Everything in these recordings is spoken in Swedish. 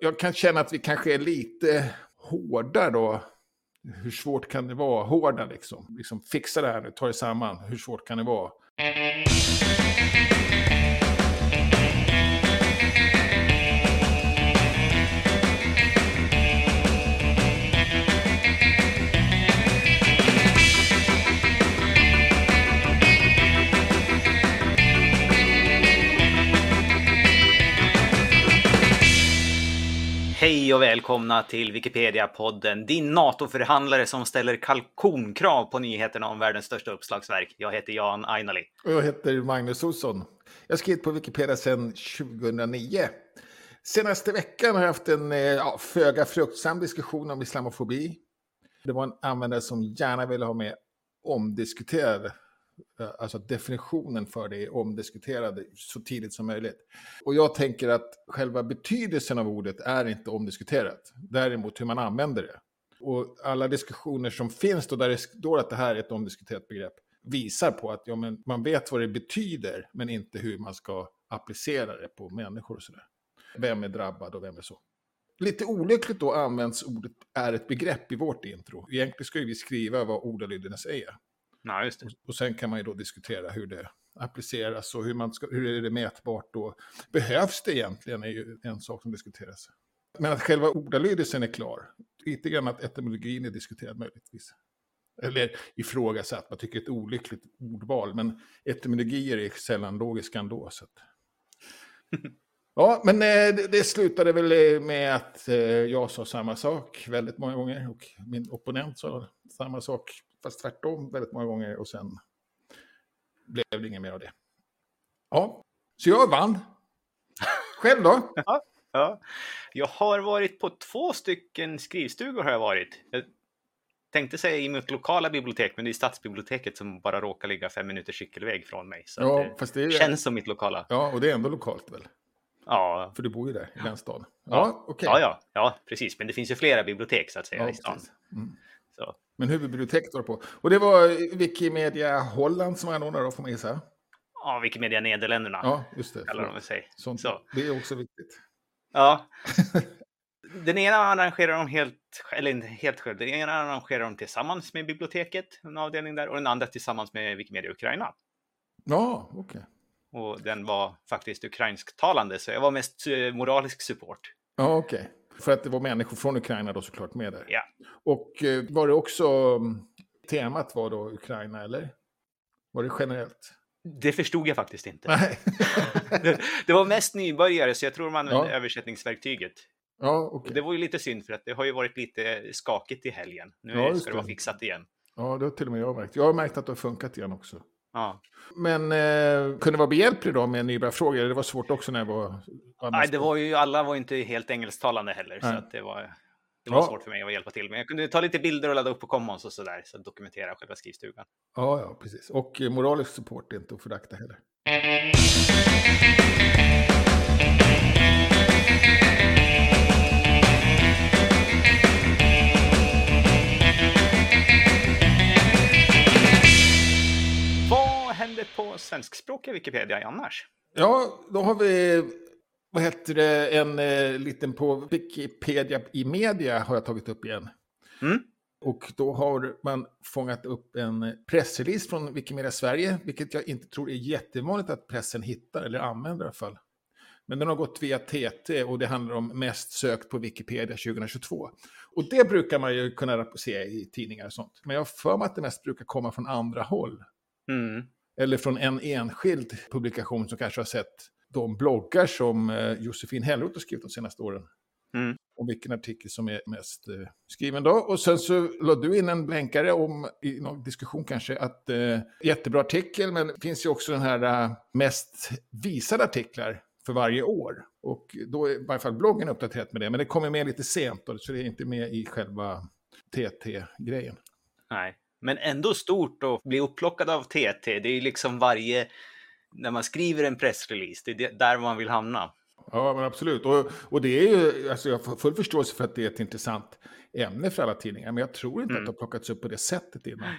Jag kan känna att vi kanske är lite hårda då. Hur svårt kan det vara? Hårda liksom. liksom fixa det här nu, ta det samman. Hur svårt kan det vara? Hej och välkomna till Wikipedia-podden, din NATO-förhandlare som ställer kalkonkrav på nyheterna om världens största uppslagsverk. Jag heter Jan Ainali. Och jag heter Magnus Olsson. Jag har skrivit på Wikipedia sedan 2009. Senaste veckan har jag haft en eh, ja, föga fruktsam diskussion om islamofobi. Det var en användare som gärna ville ha med omdiskuterad Eh, alltså definitionen för det är omdiskuterade så tidigt som möjligt. Och jag tänker att själva betydelsen av ordet är inte omdiskuterat. Däremot hur man använder det. Och alla diskussioner som finns då där det står att det här är ett omdiskuterat begrepp visar på att ja, men man vet vad det betyder men inte hur man ska applicera det på människor och sådär. Vem är drabbad och vem är så. Lite olyckligt då används ordet är ett begrepp i vårt intro. Egentligen ska ju vi skriva vad ordalydelsen är. Ja, just det. Och sen kan man ju då diskutera hur det appliceras och hur, man ska, hur är det mätbart då. Behövs det egentligen är ju en sak som diskuteras. Men att själva ordalydelsen är klar. Lite grann att etymologin är diskuterad möjligtvis. Eller ifrågasatt, man tycker ett olyckligt ordval. Men etymologier är sällan logiska ändå. Så att... Ja, men eh, det, slutade väl med att eh, jag sa samma sak väldigt många gånger och min opponent sa samma sak fast tvärtom väldigt många gånger och sen blev det inget mer av det. Ja, så jag vann. Själv då? Ja, ja. Jag har varit på två stycken skrivstugor har jag varit. Jag tänkte säga i mitt lokala bibliotek, men det är stadsbiblioteket som bara råkar ligga fem minuters cykelväg från mig. Så ja, det, det är... känns som mitt lokala. Ja, och det är ändå lokalt väl? Ja. För du bor ju där, i den staden. Ja, ja, okay. ja, ja, ja, precis. Men det finns ju flera bibliotek så att säga ja, i stan. Mm. Så. Men huvudbiblioteket var på. Och det var Wikimedia Holland som anordnade då, får man gissa? Ja, Wikimedia Nederländerna. Ja, just det. Kallar de sig. Sånt, så. Det är också viktigt. Ja. Den ena arrangerar de helt, eller inte helt själv, den ena arrangerar de tillsammans med biblioteket, en avdelning där, och den andra tillsammans med Wikimedia Ukraina. Ja, okej. Okay. Och den var faktiskt ukrainsktalande, så jag var mest eh, moralisk support. Ja, okej. Okay. För att det var människor från Ukraina då såklart med där. Ja. Och eh, var det också, mm, temat var då Ukraina eller? Var det generellt? Det förstod jag faktiskt inte. Nej. det var mest nybörjare, så jag tror man använde ja. översättningsverktyget. Ja, okay. Det var ju lite synd, för att det har ju varit lite skakigt i helgen. Nu ja, ska det vara fixat igen. Ja, det har till och med jag märkt. Jag har märkt att det har funkat igen också. Ja. Men eh, kunde vara behjälplig då med nybörjarfrågor? Det var svårt också när jag var... Nej, det var ju, alla var inte helt engelsktalande heller. Nej. Så att det var, det var ja. svårt för mig att hjälpa till. Men jag kunde ta lite bilder och ladda upp på Commons och sådär. Så dokumentera själva skrivstugan. Ja, ja, precis. Och eh, moralisk support är inte att förakta heller. Svenskspråkiga Wikipedia annars? Ja, då har vi vad heter det, en eh, liten på Wikipedia i media har jag tagit upp igen. Mm. Och då har man fångat upp en pressrelease från Wikimedia Sverige, vilket jag inte tror är jättevanligt att pressen hittar eller använder i alla fall. Men den har gått via TT och det handlar om mest sökt på Wikipedia 2022. Och det brukar man ju kunna se i tidningar och sånt. Men jag har för mig att det mest brukar komma från andra håll. Mm eller från en enskild publikation som kanske har sett de bloggar som eh, Josefin Hellroth har skrivit de senaste åren. Mm. Om vilken artikel som är mest eh, skriven då. Och sen så lade du in en blänkare om, i någon diskussion kanske, att eh, jättebra artikel, men det finns ju också den här uh, mest visade artiklar för varje år. Och då är i varje fall bloggen uppdaterad med det, men det kommer med lite sent då, så det är inte med i själva TT-grejen. Nej, men ändå stort att bli upplockad av TT. Det är ju liksom varje, när man skriver en pressrelease, det är där man vill hamna. Ja, men absolut. Och, och det är ju, alltså jag har full förståelse för att det är ett intressant ämne för alla tidningar, men jag tror inte mm. att det har plockats upp på det sättet innan.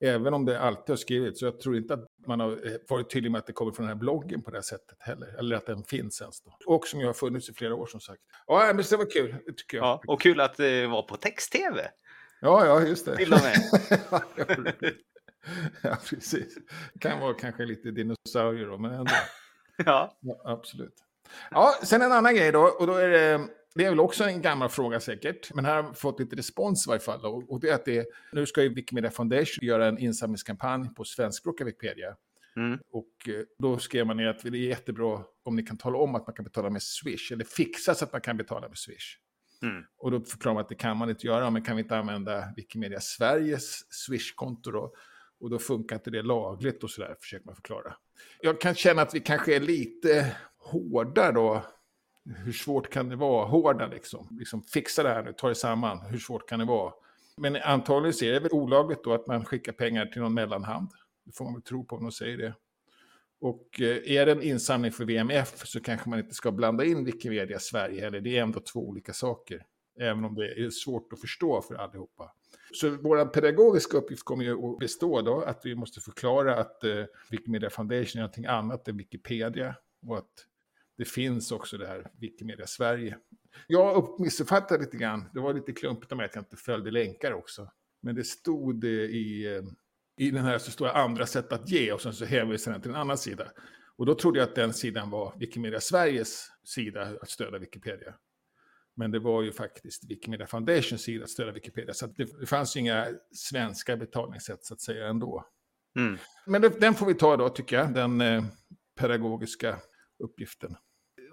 Även om det alltid har skrivits. Så jag tror inte att man har eh, varit tydlig med att det kommer från den här bloggen på det här sättet heller. Eller att den finns ens då. Och som ju har funnits i flera år som sagt. Ja, men det var kul, tycker jag. Ja, och kul att det var på text-tv. Ja, ja, just det. Till och med. ja, precis. Kan vara kanske lite dinosaurier då, men ändå. ja. ja. Absolut. Ja, sen en annan grej då. Och då är det det är väl också en gammal fråga säkert, men här har fått lite respons i varje fall. Och, det är att det, nu ska ju Wikimedia Foundation göra en insamlingskampanj på svenskspråkiga Wikipedia. Mm. Och eh, då skrev man ner att det är jättebra om ni kan tala om att man kan betala med Swish, eller fixa så att man kan betala med Swish. Mm. Och då förklarar man att det kan man inte göra, men kan vi inte använda Wikimedia Sveriges Swish-konto då? Och då funkar inte det lagligt och sådär, försöker man förklara. Jag kan känna att vi kanske är lite hårda då hur svårt kan det vara? Hårda liksom. liksom. Fixa det här nu, ta det samman. Hur svårt kan det vara? Men antagligen så är det väl olagligt då att man skickar pengar till någon mellanhand. Det får man väl tro på om de säger det. Och eh, är det en insamling för VMF så kanske man inte ska blanda in Wikimedia Sverige heller. Det är ändå två olika saker. Även om det är svårt att förstå för allihopa. Så vår pedagogiska uppgift kommer ju att bestå då att vi måste förklara att eh, Wikimedia Foundation är någonting annat än Wikipedia. Och att det finns också det här Wikimedia Sverige. Jag missuppfattade lite grann. Det var lite klumpigt om att jag inte följde länkar också. Men det stod eh, i, eh, i den här så står det andra sätt att ge och sen så hänvisar den till en annan sida. Och då trodde jag att den sidan var Wikimedia Sveriges sida att stödja Wikipedia. Men det var ju faktiskt Wikimedia Foundations sida att stödja Wikipedia. Så det, fanns ju inga svenska betalningssätt så att säga ändå. Mm. Men den får vi ta då tycker jag, den eh, pedagogiska uppgiften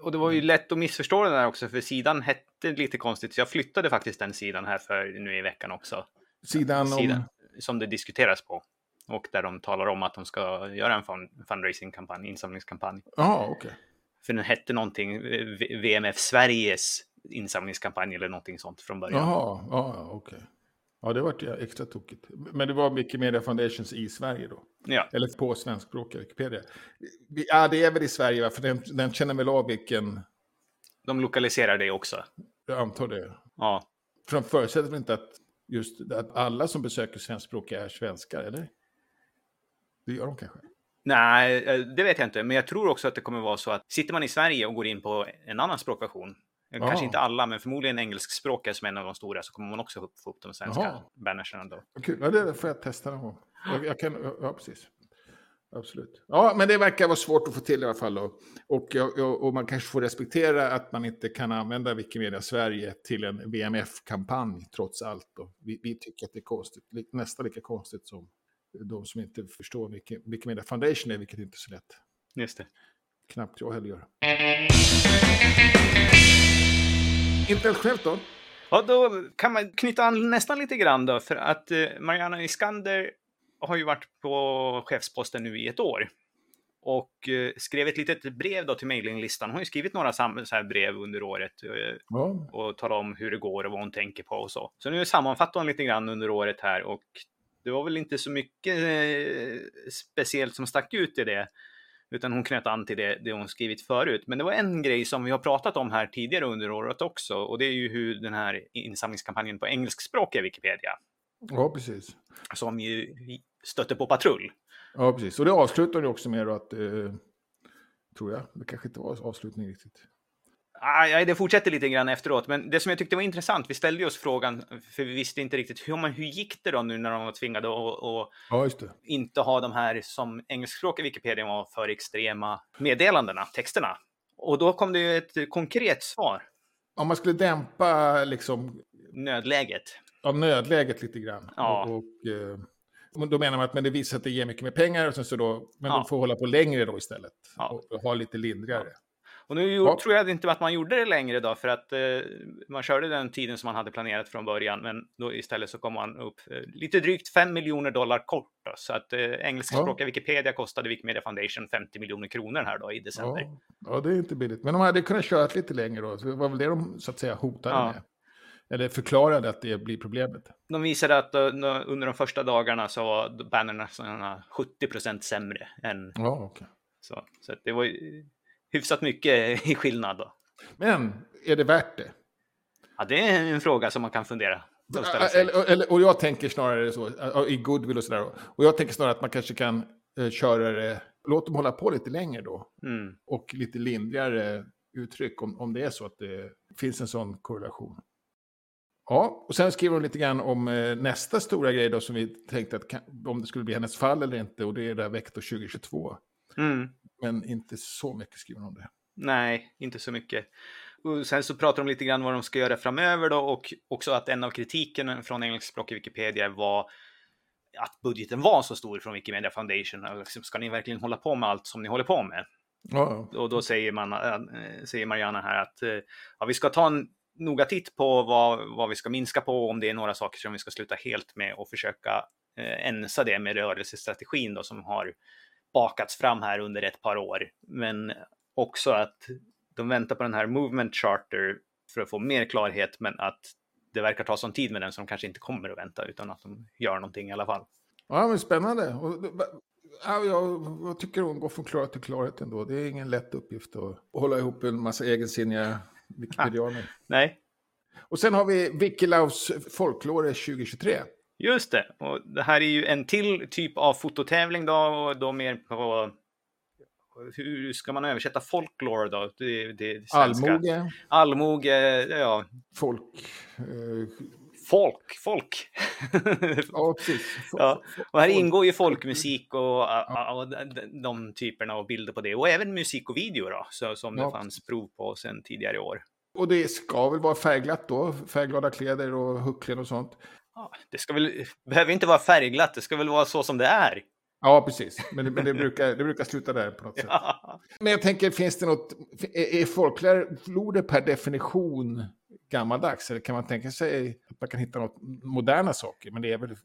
och det var ju lätt att missförstå den där också, för sidan hette lite konstigt. Så jag flyttade faktiskt den sidan här för nu i veckan också. Sidan, sidan om... Som det diskuteras på. Och där de talar om att de ska göra en fund fundraising-kampanj, insamlingskampanj. Ja, okej. Okay. För den hette någonting, VMF Sveriges insamlingskampanj eller någonting sånt från början. Jaha, ja, okej. Okay. Ja, det vart extra tokigt. Men det var Wikimedia Foundations i Sverige då? Ja. Eller på svenskspråkiga Wikipedia? Ja, det är väl i Sverige, va? för den, den känner väl av vilken... De lokaliserar det också. Jag antar det. Ja. För de förutsätter väl inte att just att alla som besöker svenskspråkiga är svenskar, eller? Det gör de kanske? Nej, eh, det vet jag inte. Men jag tror också att det kommer vara så att sitter man i Sverige och går in på en annan språkversion Kanske ah. inte alla, men förmodligen engelskspråkiga som är en av de stora så kommer man också få upp de svenska bannerserna då. Kul, ja, det får jag testa någon gång. Jag, jag kan, ja, precis. Absolut. Ja, men det verkar vara svårt att få till i alla fall. Och, och, och, man kanske får respektera att man inte kan använda Wikimedia Sverige till en VMF-kampanj trots allt. Vi, vi, tycker att det är konstigt, nästan lika konstigt som de som inte förstår vilken Wikimedia Foundation är, vilket inte är så lätt. Just det. Knappt jag heller gör. Internationellt då? Ja, då kan man knyta an nästan lite grann då, för att eh, Mariana Iskander har ju varit på chefsposten nu i ett år. Och eh, skrev ett litet brev då till mailinglistan. Hon har ju skrivit några så här brev under året eh, ja. och talat om hur det går och vad hon tänker på och så. Så nu sammanfattar hon lite grann under året här och det var väl inte så mycket eh, speciellt som stack ut i det. Utan hon knöt an till det, det hon skrivit förut. Men det var en grej som vi har pratat om här tidigare under året också. Och det är ju hur den här insamlingskampanjen på engelskspråkiga Wikipedia. Ja, precis. Som ju stötte på patrull. Ja, precis. Och det avslutar ju också med att, eh, tror jag, det kanske inte var avslutning riktigt. Ah, det fortsätter lite grann efteråt, men det som jag tyckte var intressant, vi ställde oss frågan, för vi visste inte riktigt hur, man, hur gick det då nu när de var tvingade att ja, inte ha de här som engelskspråkiga Wikipedia var för extrema meddelandena, texterna. Och då kom det ju ett konkret svar. Om man skulle dämpa liksom... Nödläget. Ja, nödläget lite grann. Ja. Och, och, eh, då menar man att men det visar att det ger mycket mer pengar, och sen så då, men ja. de får hålla på längre då istället. Ja. Och, och ha lite lindrigare. Ja. Och nu ja. tror jag inte att man gjorde det längre då, för att eh, man körde den tiden som man hade planerat från början, men då istället så kom man upp eh, lite drygt 5 miljoner dollar kort. Då, så att eh, engelskspråkiga ja. Wikipedia kostade Wikimedia Foundation 50 miljoner kronor här då i december. Ja. ja, det är inte billigt. Men de hade kunnat köra lite längre då, så det var väl det de så att säga hotade med. Eller förklarade att det blir problemet. De visade att uh, under de första dagarna så var bannerna 70 procent sämre än... Ja, okay. Så, så det var hyfsat mycket i skillnad. Då. Men är det värt det? Ja, det är en fråga som man kan fundera. Eller, eller, och jag tänker snarare så, i goodwill och sådär. Och jag tänker snarare att man kanske kan eh, köra det, låt dem hålla på lite längre då. Mm. Och lite lindrigare uttryck om, om det är så att det finns en sån korrelation. Ja, och sen skriver hon lite grann om eh, nästa stora grej då som vi tänkte att kan, om det skulle bli hennes fall eller inte. Och det är det där Vector 2022. Mm. Men inte så mycket skriver om det. Nej, inte så mycket. Och sen så pratar de lite grann vad de ska göra framöver då och också att en av kritiken från engelskspråkig Wikipedia var att budgeten var så stor från Wikimedia Foundation. Liksom, ska ni verkligen hålla på med allt som ni håller på med? Ja. Och då säger, man, äh, säger Mariana här att äh, ja, vi ska ta en noga titt på vad, vad vi ska minska på, om det är några saker som vi ska sluta helt med och försöka äh, ensa det med rörelsestrategin då, som har bakats fram här under ett par år. Men också att de väntar på den här Movement Charter för att få mer klarhet, men att det verkar ta sån tid med den så de kanske inte kommer att vänta utan att de gör någonting i alla fall. Ja, men spännande. Och, ja, jag, jag tycker hon går från klarhet till klarhet ändå. Det är ingen lätt uppgift att hålla ihop en massa egensinniga Wikipedianer. nej. Och sen har vi Wikilaus folklore 2023. Just det, och det här är ju en till typ av fototävling då, och då mer på hur ska man översätta folklore då? Det, det Allmoge. Allmoge, ja. Folk. Eh, folk, folk. ja, precis. ja. Och här ingår ju folkmusik och, och, och de typerna av bilder på det. Och även musik och video då, så, som ja. det fanns prov på sedan tidigare år. Och det ska väl vara färgglatt då? Färgglada kläder och hucklen och sånt? Ja, det ska väl, behöver inte vara färgglatt, det ska väl vara så som det är. Ja, precis. Men, det, men det, brukar, det brukar sluta där på något sätt. Ja. Men jag tänker, finns det något... Är, är folklore per definition gammaldags? Eller kan man tänka sig att man kan hitta något moderna saker? Men det är väl...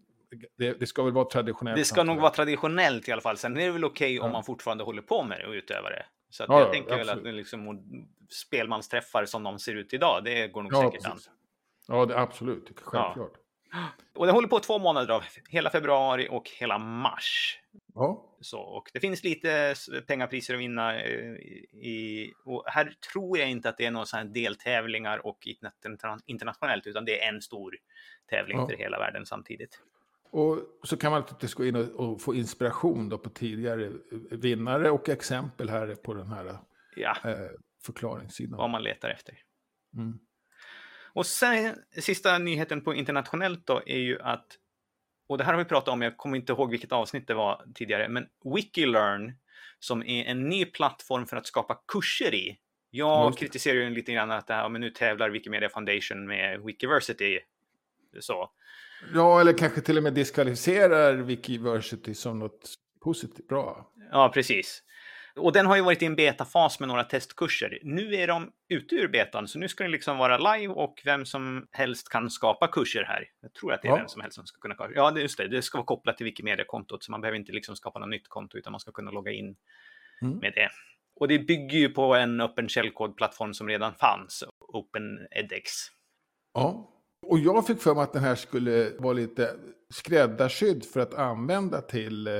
Det, det ska väl vara traditionellt? Det ska nog vara traditionellt i alla fall. Sen är det väl okej okay ja. om man fortfarande håller på med det och utövar det. Så ja, jag tänker absolut. väl att liksom, spelmansträffar som de ser ut idag, det går nog säkert precis. an. Ja, det, absolut. Självklart. Och det håller på två månader då, hela februari och hela mars. Ja. Så, och det finns lite pengapriser att vinna eh, i, och här tror jag inte att det är några deltävlingar och internationellt, utan det är en stor tävling ja. för hela världen samtidigt. Och så kan man naturligtvis gå in och, få inspiration då på tidigare vinnare och exempel här på den här ja. eh, förklaringssidan. Vad man letar efter. Mm. Och sen sista nyheten på internationellt då är ju att, och det här har vi pratat om, jag kommer inte ihåg vilket avsnitt det var tidigare, men Wikilearn som är en ny plattform för att skapa kurser i. Jag mm. kritiserar ju lite grann att det här, men nu tävlar Wikimedia Foundation med Wikiversity. Så. Ja, eller kanske till och med diskvalificerar Wikiversity som något positivt bra. Ja, precis. Och den har ju varit i en betafas med några testkurser. Nu är de ute ur betan, så nu ska den liksom vara live och vem som helst kan skapa kurser här. Jag tror att det är ja. vem som helst som ska kunna... Ja, just det. Det ska vara kopplat till Wikimedia-kontot, så man behöver inte liksom skapa något nytt konto, utan man ska kunna logga in mm. med det. Och det bygger ju på en öppen källkodplattform som redan fanns, OpenEdX. Ja, och jag fick för mig att den här skulle vara lite skräddarsydd för att använda till eh,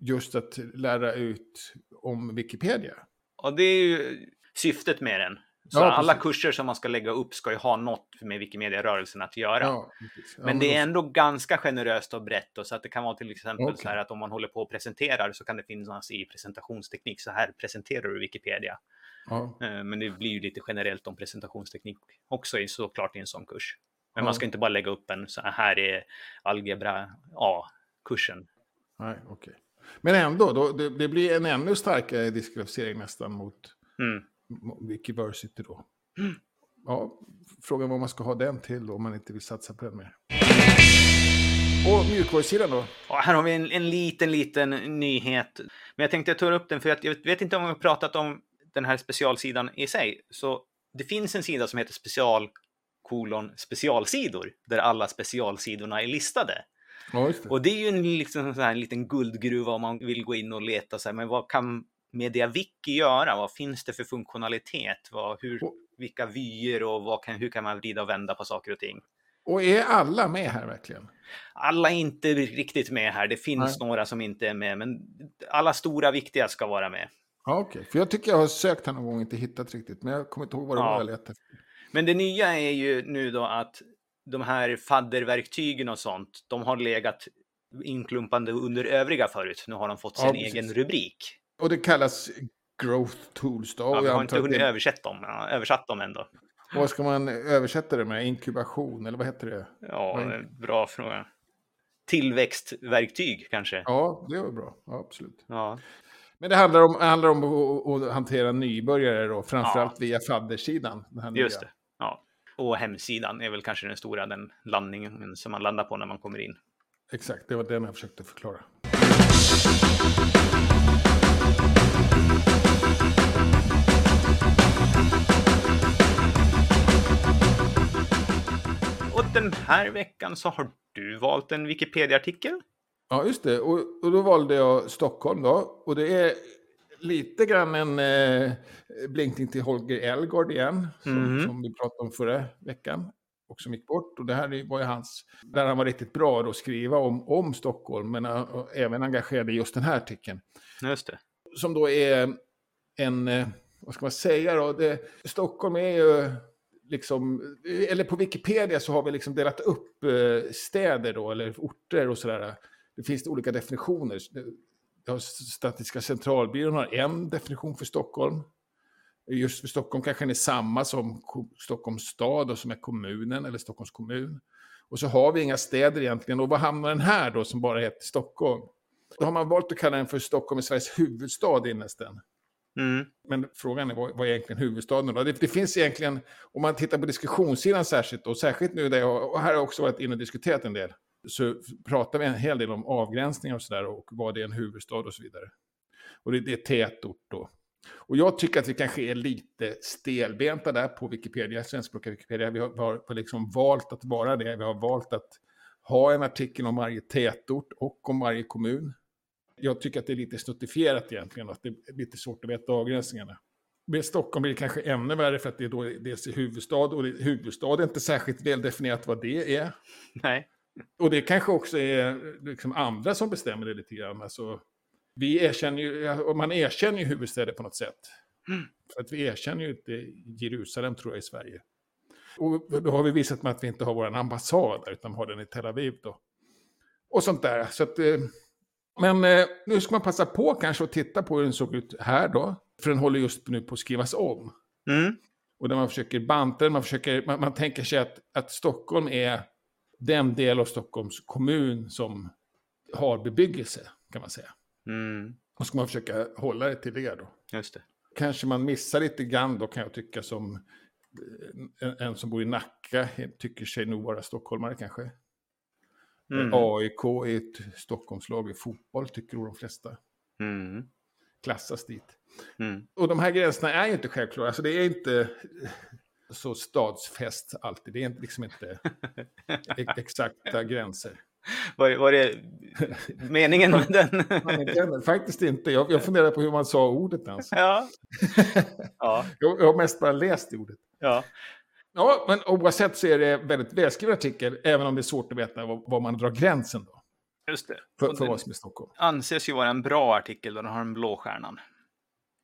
just att lära ut om Wikipedia. Och det är ju syftet med den. Så ja, alla kurser som man ska lägga upp ska ju ha något med Wikimedia-rörelsen att göra. Ja, ja, men det är ändå ganska generöst och brett. Och så att det kan vara till exempel okay. så här att om man håller på och presenterar så kan det finnas i presentationsteknik. Så här presenterar du Wikipedia. Eh, men det blir ju lite generellt om presentationsteknik också såklart i en sån kurs. Men man ska inte bara lägga upp en så här är algebra A-kursen. Nej, okej. Okay. Men ändå, då, det, det, blir en ännu starkare diskvalificering nästan mot mm. Wikiversity då. Mm. Ja, frågan vad man ska ha den till då, om man inte vill satsa på den mer. Och mjukvarusidan då? Ja, här har vi en, en, liten, liten nyhet. Men jag tänkte jag tar upp den för att jag vet inte om vi har pratat om den här specialsidan i sig. Så det finns en sida som heter special kolon specialsidor där alla specialsidorna är listade. Ja, det. Och det är ju en, liksom, så här, en liten guldgruva om man vill gå in och leta sig. Men vad kan MediaWiki göra? Vad finns det för funktionalitet? Vad, hur, vilka vyer och vad kan, hur kan man vrida och vända på saker och ting? Och är alla med här verkligen? Alla är inte riktigt med här. Det finns Nej. några som inte är med, men alla stora viktiga ska vara med. Ja, Okej, okay. för jag tycker jag har sökt här någon gång och inte hittat riktigt, men jag kommer inte ihåg vad det ja. var jag letade efter. Men det nya är ju nu då att de här fadderverktygen och sånt, de har legat inklumpande under övriga förut. Nu har de fått sin Ja, egen rubrik. Och det kallas growth tools då. Ja, vi har inte hunnit det- översätta dem, ja, översatt dem ändå. Vad ska man översätta det med? Inkubation eller vad heter det? Ja, bra fråga. Tillväxtverktyg kanske? Ja, det var bra. Ja, absolut. Ja. Men det handlar om, handlar om att, hantera nybörjare då, framförallt via faddersidan. Just nya. det. Och hemsidan är väl kanske den stora, den landningen som man landar på när man kommer in. Exakt, det var den jag försökte förklara. Och den här veckan så har du valt en Wikipedia-artikel. Ja, just det. Och, och då valde jag Stockholm då. Och det är lite grann en eh, blinkning till Holger Elgård igen, som, Mhm. som vi pratade om förra veckan och som gick bort. Och det här var ju hans, där han var riktigt bra då att skriva om, om Stockholm, men uh, och även engagerad i just den här artikeln. Just det. Som då är en, eh, vad ska man säga då, det, Stockholm är ju liksom, eller på Wikipedia så har vi liksom delat upp eh, städer då, eller orter och sådär. Det finns olika definitioner. Statistiska centralbyrån har en definition för Stockholm. Just för Stockholm kanske den är samma som Stockholms stad och som är kommunen eller Stockholms kommun. Och så har vi inga städer egentligen. Och vad hamnar den här då som bara heter Stockholm? Då har man valt att kalla den för Stockholm är Sveriges huvudstad innesten. Mm. Men frågan är vad, vad är egentligen huvudstaden då? Det, det finns egentligen, om man tittar på diskussionssidan särskilt, och särskilt nu där jag, och här har jag också varit inne och diskuterat en del, så pratar vi en hel del om avgränsningar och sådär och vad det är en huvudstad och så vidare. Och det, det är tätort då. Och jag tycker att vi kanske är lite stelbenta där på Wikipedia, svenskspråkiga Wikipedia. Vi har, vi har liksom valt att vara det. Vi har valt att ha en artikel om varje tätort och om varje kommun. Jag tycker att det är lite snuttifierat egentligen, att det är lite svårt att veta avgränsningarna. Med Stockholm blir det kanske ännu värre för att det är då dels är huvudstad och huvudstad är inte särskilt väldefinierat vad det är. Nej. Och det kanske också är liksom andra som bestämmer det lite grann. Alltså, vi erkänner ju, man erkänner ju huvudstäder på något sätt. Mm. För att vi erkänner ju inte Jerusalem tror jag i Sverige. Och då har vi visat med att vi inte har vår ambassad där, utan har den i Tel Aviv då. Och sånt där. Så att, eh, men eh, nu ska man passa på kanske att titta på hur den såg ut här då. För den håller just nu på att skrivas om. Mm. Och där man försöker banta den, man, försöker, man, man tänker sig att, att Stockholm är den del av Stockholms kommun som har bebyggelse, kan man säga. Mm. Och ska man försöka hålla det till det då. Just det. Kanske man missar lite grann då kan jag tycka som eh, en, en som bor i Nacka tycker sig nog vara stockholmare kanske. Mm. AIK är ett Stockholmslag i fotboll tycker de flesta. Mm. Klassas dit. Mm. Och de här gränserna är ju inte självklara. Alltså det är inte så stadsfäst alltid. Det är inte- liksom inte e- exakta gränser. Var, var det meningen med den? Är- Faktiskt inte. Jag, jag funderar på hur man sa ordet ens. ja. ja. Jag, jag har mest bara läst ordet. Ja. Ja, men oavsett så är det väldigt välskriven artikel, även om det är svårt att veta var, var man drar gränsen då. Just det. För, för vad som är Stockholm. anses ju vara en bra artikel och den har den blå stjärnan.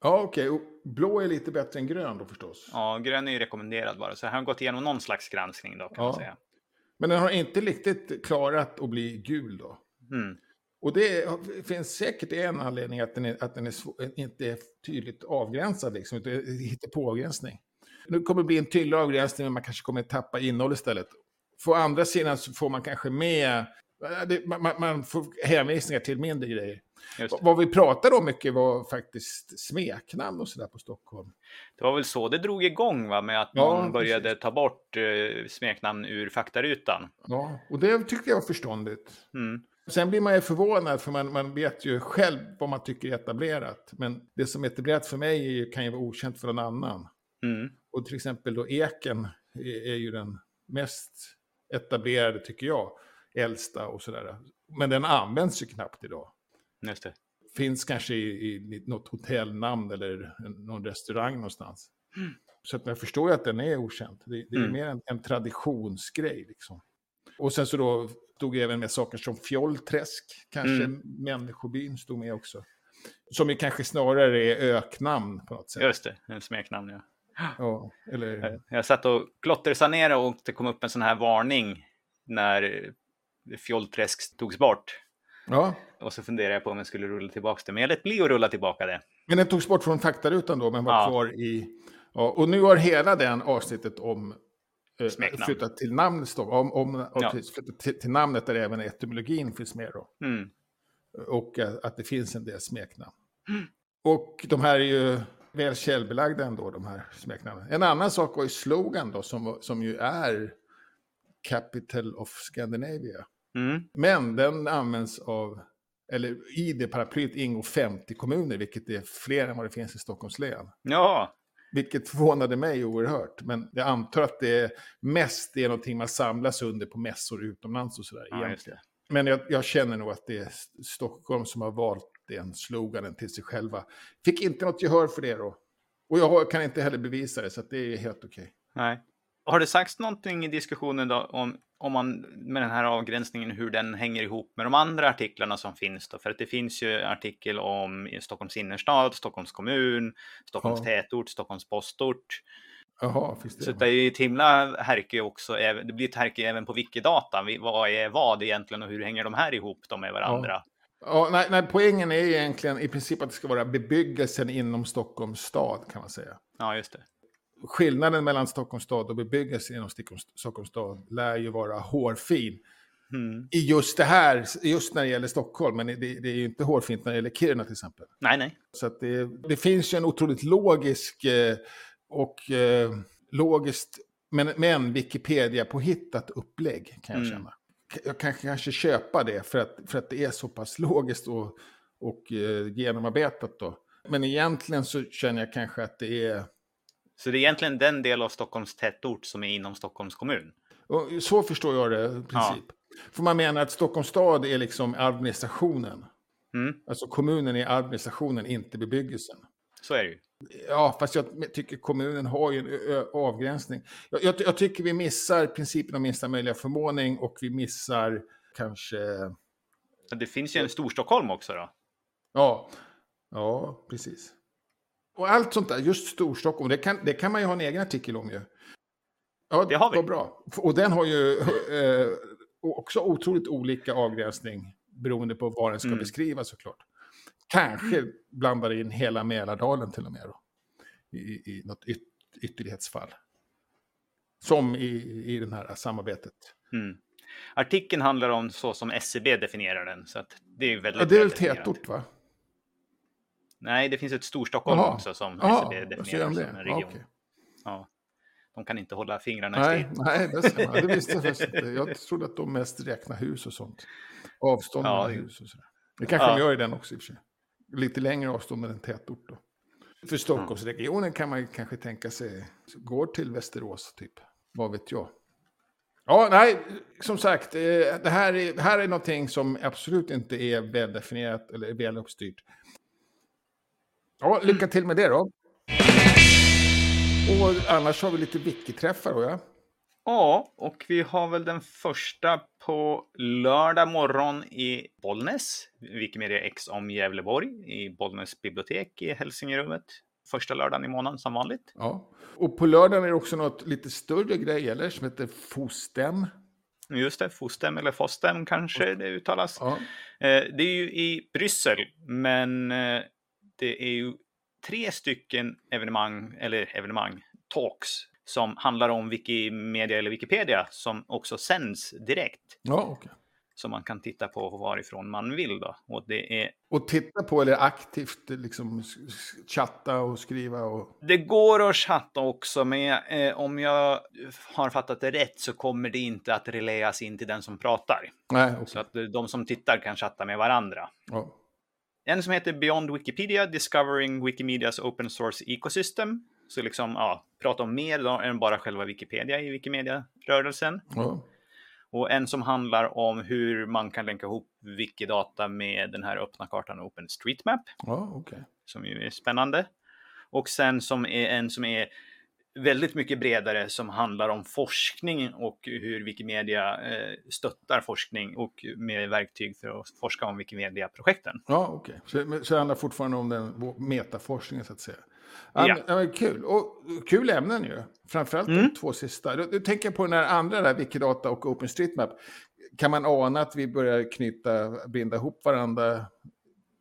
Ja, okej. Och Blå är lite bättre än grön då förstås. Ja, grön är ju rekommenderad bara, så här har gått igenom någon slags granskning då kan Ja. man säga. Men den har inte riktigt klarat att bli gul då. Mm. Och det finns säkert en anledning att den, är, att den är svå- inte är tydligt avgränsad, liksom, utan hittar på avgränsning. Nu kommer det bli en tydlig avgränsning, men man kanske kommer tappa innehåll istället. På andra sidan så får man kanske med, man, man- man får hänvisningar till mindre grejer. Vad vi pratade om mycket var faktiskt smeknamn och sådär på Stockholm. det var väl så det drog igång va, med att Ja, man började precis. ta bort eh, smeknamn ur faktarutan. Ja, och det tyckte jag var förståndigt. Mm. Sen blir man ju förvånad för man, man vet ju själv vad man tycker är etablerat. Men det som är etablerat för mig är ju, kan ju vara okänt för någon annan. Mm. Och till exempel då eken är, är ju den mest etablerade tycker jag. Äldsta och sådär. Men den används ju knappt idag. Just det. Finns kanske i, i något hotellnamn eller någon restaurang någonstans. Så att jag förstår ju att den är okänd. Det, det är Mm. mer en, en traditionsgrej liksom. Och sen så då stod även med saker som Fjollträsk, kanske Mm. Människobyn stod med också. Som ju kanske snarare är öknamn på något sätt. Just det, en smeknamn ja. Ja, eller... Jag satt och klottersanerade och det kom upp en sån här varning när Fjollträsk togs bort. Ja. Och så funderade jag på om jag skulle rulla tillbaka det, men jag lät bli att rulla tillbaka det. Men den togs bort från faktarutan då, men var Ja. kvar i... Ja, och nu har hela den avsnittet om eh, Smeknamn. flyttat till namnet då, om, om Ja. till, flyttat till, till namnet där även etymologin finns med då. Mm. Och eh, att det finns en del smeknamn. Och de här är ju väl källbelagda ändå, de här smeknamnen. En annan sak var ju slogan då, som, som ju är Capital of Scandinavia. Mm. Men den används av, eller i det paraplyet ingår 50 kommuner, vilket är fler än vad det finns i Stockholms län. Ja, Vilket förvånade mig oerhört. Men jag antar att det mest är någonting man samlas under på mässor utomlands och sådär. Ja, egentligen. Men jag, jag känner nog att det är St- Stockholm som har valt den sloganen till sig själva. Fick inte något gehör för det då. Och jag kan inte heller bevisa det, så det är helt okej. nej. Har det sagts någonting i diskussionen då om, om man med den här avgränsningen, hur den hänger ihop med de andra artiklarna som finns då? För att det finns ju artikel om Stockholms innerstad, Stockholms kommun, Stockholms Ja. tätort, Stockholms postort. Jaha, finns det? Så det är ju ett himla härke också, det blir ett härke även på Wikidata. Vad är vad egentligen och hur hänger de här ihop då med varandra? Ja, nej, nej, poängen är egentligen i princip att det ska vara bebyggelsen inom Stockholms stad, kan man säga. Ja, just det. Skillnaden mellan Stockholms stad och bebyggelsen inom Stockholms, stad lär ju vara hårfin. Mm. I just det här, just när det gäller Stockholm, men det, det är ju inte hårfint när det gäller Kiruna till exempel. Nej, nej. Så det, det finns ju en otroligt logisk eh, och eh, logiskt, men, men Wikipedia-påhittat upplägg kan jag Mm. känna. Jag kan kanske köpa det för att, för att det är så pass logiskt och, och eh, genomarbetat då. Men egentligen så känner jag kanske att det är... Så det är egentligen den del av Stockholms tätort som är inom Stockholms kommun. Och så förstår jag det i princip. För man menar att Stockholms stad är liksom administrationen. Mm. Alltså kommunen är administrationen, inte bebyggelsen. Så är det ju. Ja, fast jag tycker kommunen har ju en avgränsning. Jag, jag, jag tycker vi missar principen om minsta möjliga förvåning och vi missar kanske... Det finns ju en Storstockholm också då. Ja, ja precis. Och allt sånt där, just Storstockholm, det kan, det kan man ju ha en egen artikel om ju. Ja, Det har vi. Vad bra. Och den har ju eh, också otroligt olika avgränsning beroende på vad den ska Mm. beskriva såklart. Kanske blandar in hela Mälardalen till och med då. I, i något yt, ytterlighetsfall. Som i, i det här samarbetet. Mm. Artikeln handlar om så som SCB definierar den, så att det är väldigt Ja, det är väl tätort va? Nej, det finns ett Storstockholm Jaha. också som SCB definierar om som en region. okej. Ja. De kan inte hålla fingrarna i Nej, styr. nej, det ser man. Det visste jag faktiskt inte. Jag trodde att de mest räknar hus och sånt. Avstånd Ja, mellan hus och sådär. Det kanske Ja. de gör i den också i och för sig. Lite längre avstånd än en tätort då. För Stockholmsregionen kan man kanske tänka sig går till Västerås typ. Vad vet jag. Ja, nej, som sagt, eh, det här är, det här är någonting som absolut inte är väldefinierat eller väl uppstyrt. Ja, lycka till med det då. Och annars har vi lite wiki-träffar då, ja. Ja, och vi har väl den första på lördag morgon i Bollnäs. Wikimedia X om Gävleborg i Bollnäs bibliotek i Hälsingerummet. Första lördagen i månaden som vanligt. Ja. Och på lördagen är det också något lite större grej, eller? Som heter Fostem. Just det, Fostem eller Fostem kanske det uttalas. Ja. Eh, Det är ju i Bryssel, men eh, det är ju tre stycken evenemang, eller evenemang, talks, som handlar om Wikimedia eller Wikipedia, som också sänds direkt. ja, okej. Som man kan titta på varifrån man vill då. Och det är Och titta på eller aktivt liksom chatta och skriva och... Det går att chatta också, men eh, om jag har fattat det rätt så kommer det inte att relayas in till den som pratar. Nej, okej. Så att eh, de som tittar kan chatta med varandra. Ja. En som heter Beyond Wikipedia, Discovering Wikimedias Open Source Ecosystem. Så liksom, ja, prata om mer då än bara själva Wikipedia i Wikimedia-rörelsen. Ja. Och en som handlar om hur man kan länka ihop Wikidata med den här öppna kartan OpenStreetMap. Ja, okej. som ju är spännande. Och sen som är en som är väldigt mycket bredare som handlar om forskning och hur Wikimedia eh, stöttar forskning och med verktyg för att forska om Wikimedia-projekten. Ja, okej. Så, men- så det handlar fortfarande om den metaforskningen så att säga. Ja. ja. kul. Och kul ämnen ju. Framförallt mm. de två sista. Du, du tänker på den här andra, där, Wikidata och OpenStreetMap. Kan man ana att vi börjar knyta, binda ihop varandra,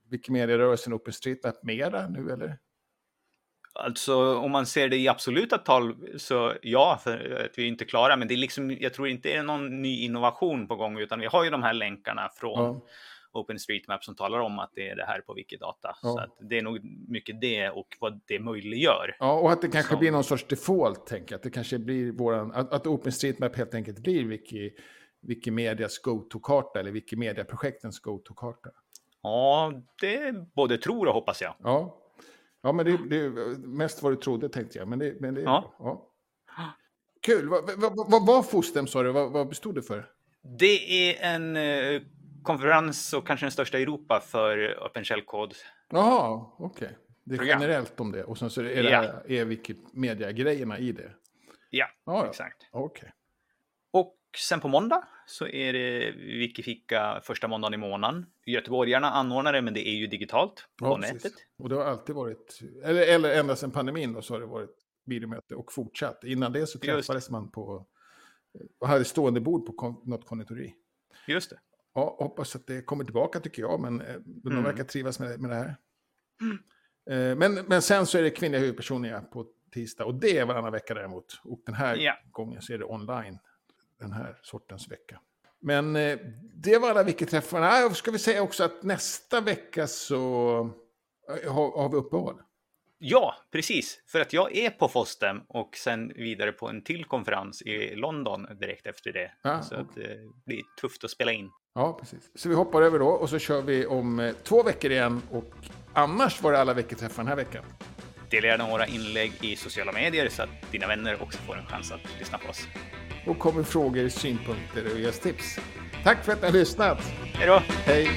Wikimedia-rörelsen och OpenStreetMap mera nu eller? Alltså om man ser det i absoluta tal så ja, för att vi är inte klara, men det är liksom, jag tror inte det är någon ny innovation på gång, utan vi har ju de här länkarna från ja. OpenStreetMap som talar om att det är det här på Wikidata. Ja. Så att det är nog mycket det och vad det möjliggör. Ja, och att det kanske som... blir någon sorts default, tänker jag. Att det kanske blir våran, att, att OpenStreetMap helt enkelt blir Wiki, Wikimedias go-to-karta eller Wikimedia-projektens go-to-karta. Ja, det både tror och hoppas jag. Ja, ja men det, det är mest vad du trodde tänkte jag. Men det, men det, ja. ja. Kul. Vad, vad, vad var FOSDEM sa du? Vad, vad bestod det för? Det är en eh, konferens och kanske den största i Europa för öppen källkod. Jaha, okej. Okay. Det är program. generellt om det och sen så är det ja. är Wikimedia-grejerna i det. Ja, ja exakt. Okej. Okay. Sen på måndag så är det Wikifika första måndagen i månaden. Göteborgarna anordnar det, men det är ju digitalt på ja, nätet. Och det har alltid varit, eller, eller ända sedan pandemin då, så har det varit videomöte och fortsatt. Innan det så träffades man på, och hade stående bord på något konditori. Just det. Ja, hoppas att det kommer tillbaka tycker jag, men eh, de mm. verkar trivas med, med det här. Mm. Eh, men, men sen så är det kvinnliga huvudpersoner på tisdag och det är varannan vecka däremot. Och den här ja. gången så är det online, den här sortens vecka. Men eh, det var alla Wiki-träffarna. Ska vi säga också att nästa vecka så har, har vi uppehåll. Ja, precis. För att jag är på Fostem och sen vidare på en till konferens i London direkt efter det. Ah, så okay. att det blir tufft att spela in. Ja, precis. Så vi hoppar över då och så kör vi om eh, två veckor igen. Och annars var det alla veckoträffar den här veckan. Dela gärna våra inlägg i sociala medier så att dina vänner också får en chans att lyssna på oss. Och kommer frågor, synpunkter och tips. Tack för att ni har lyssnat. Hej då! Hej!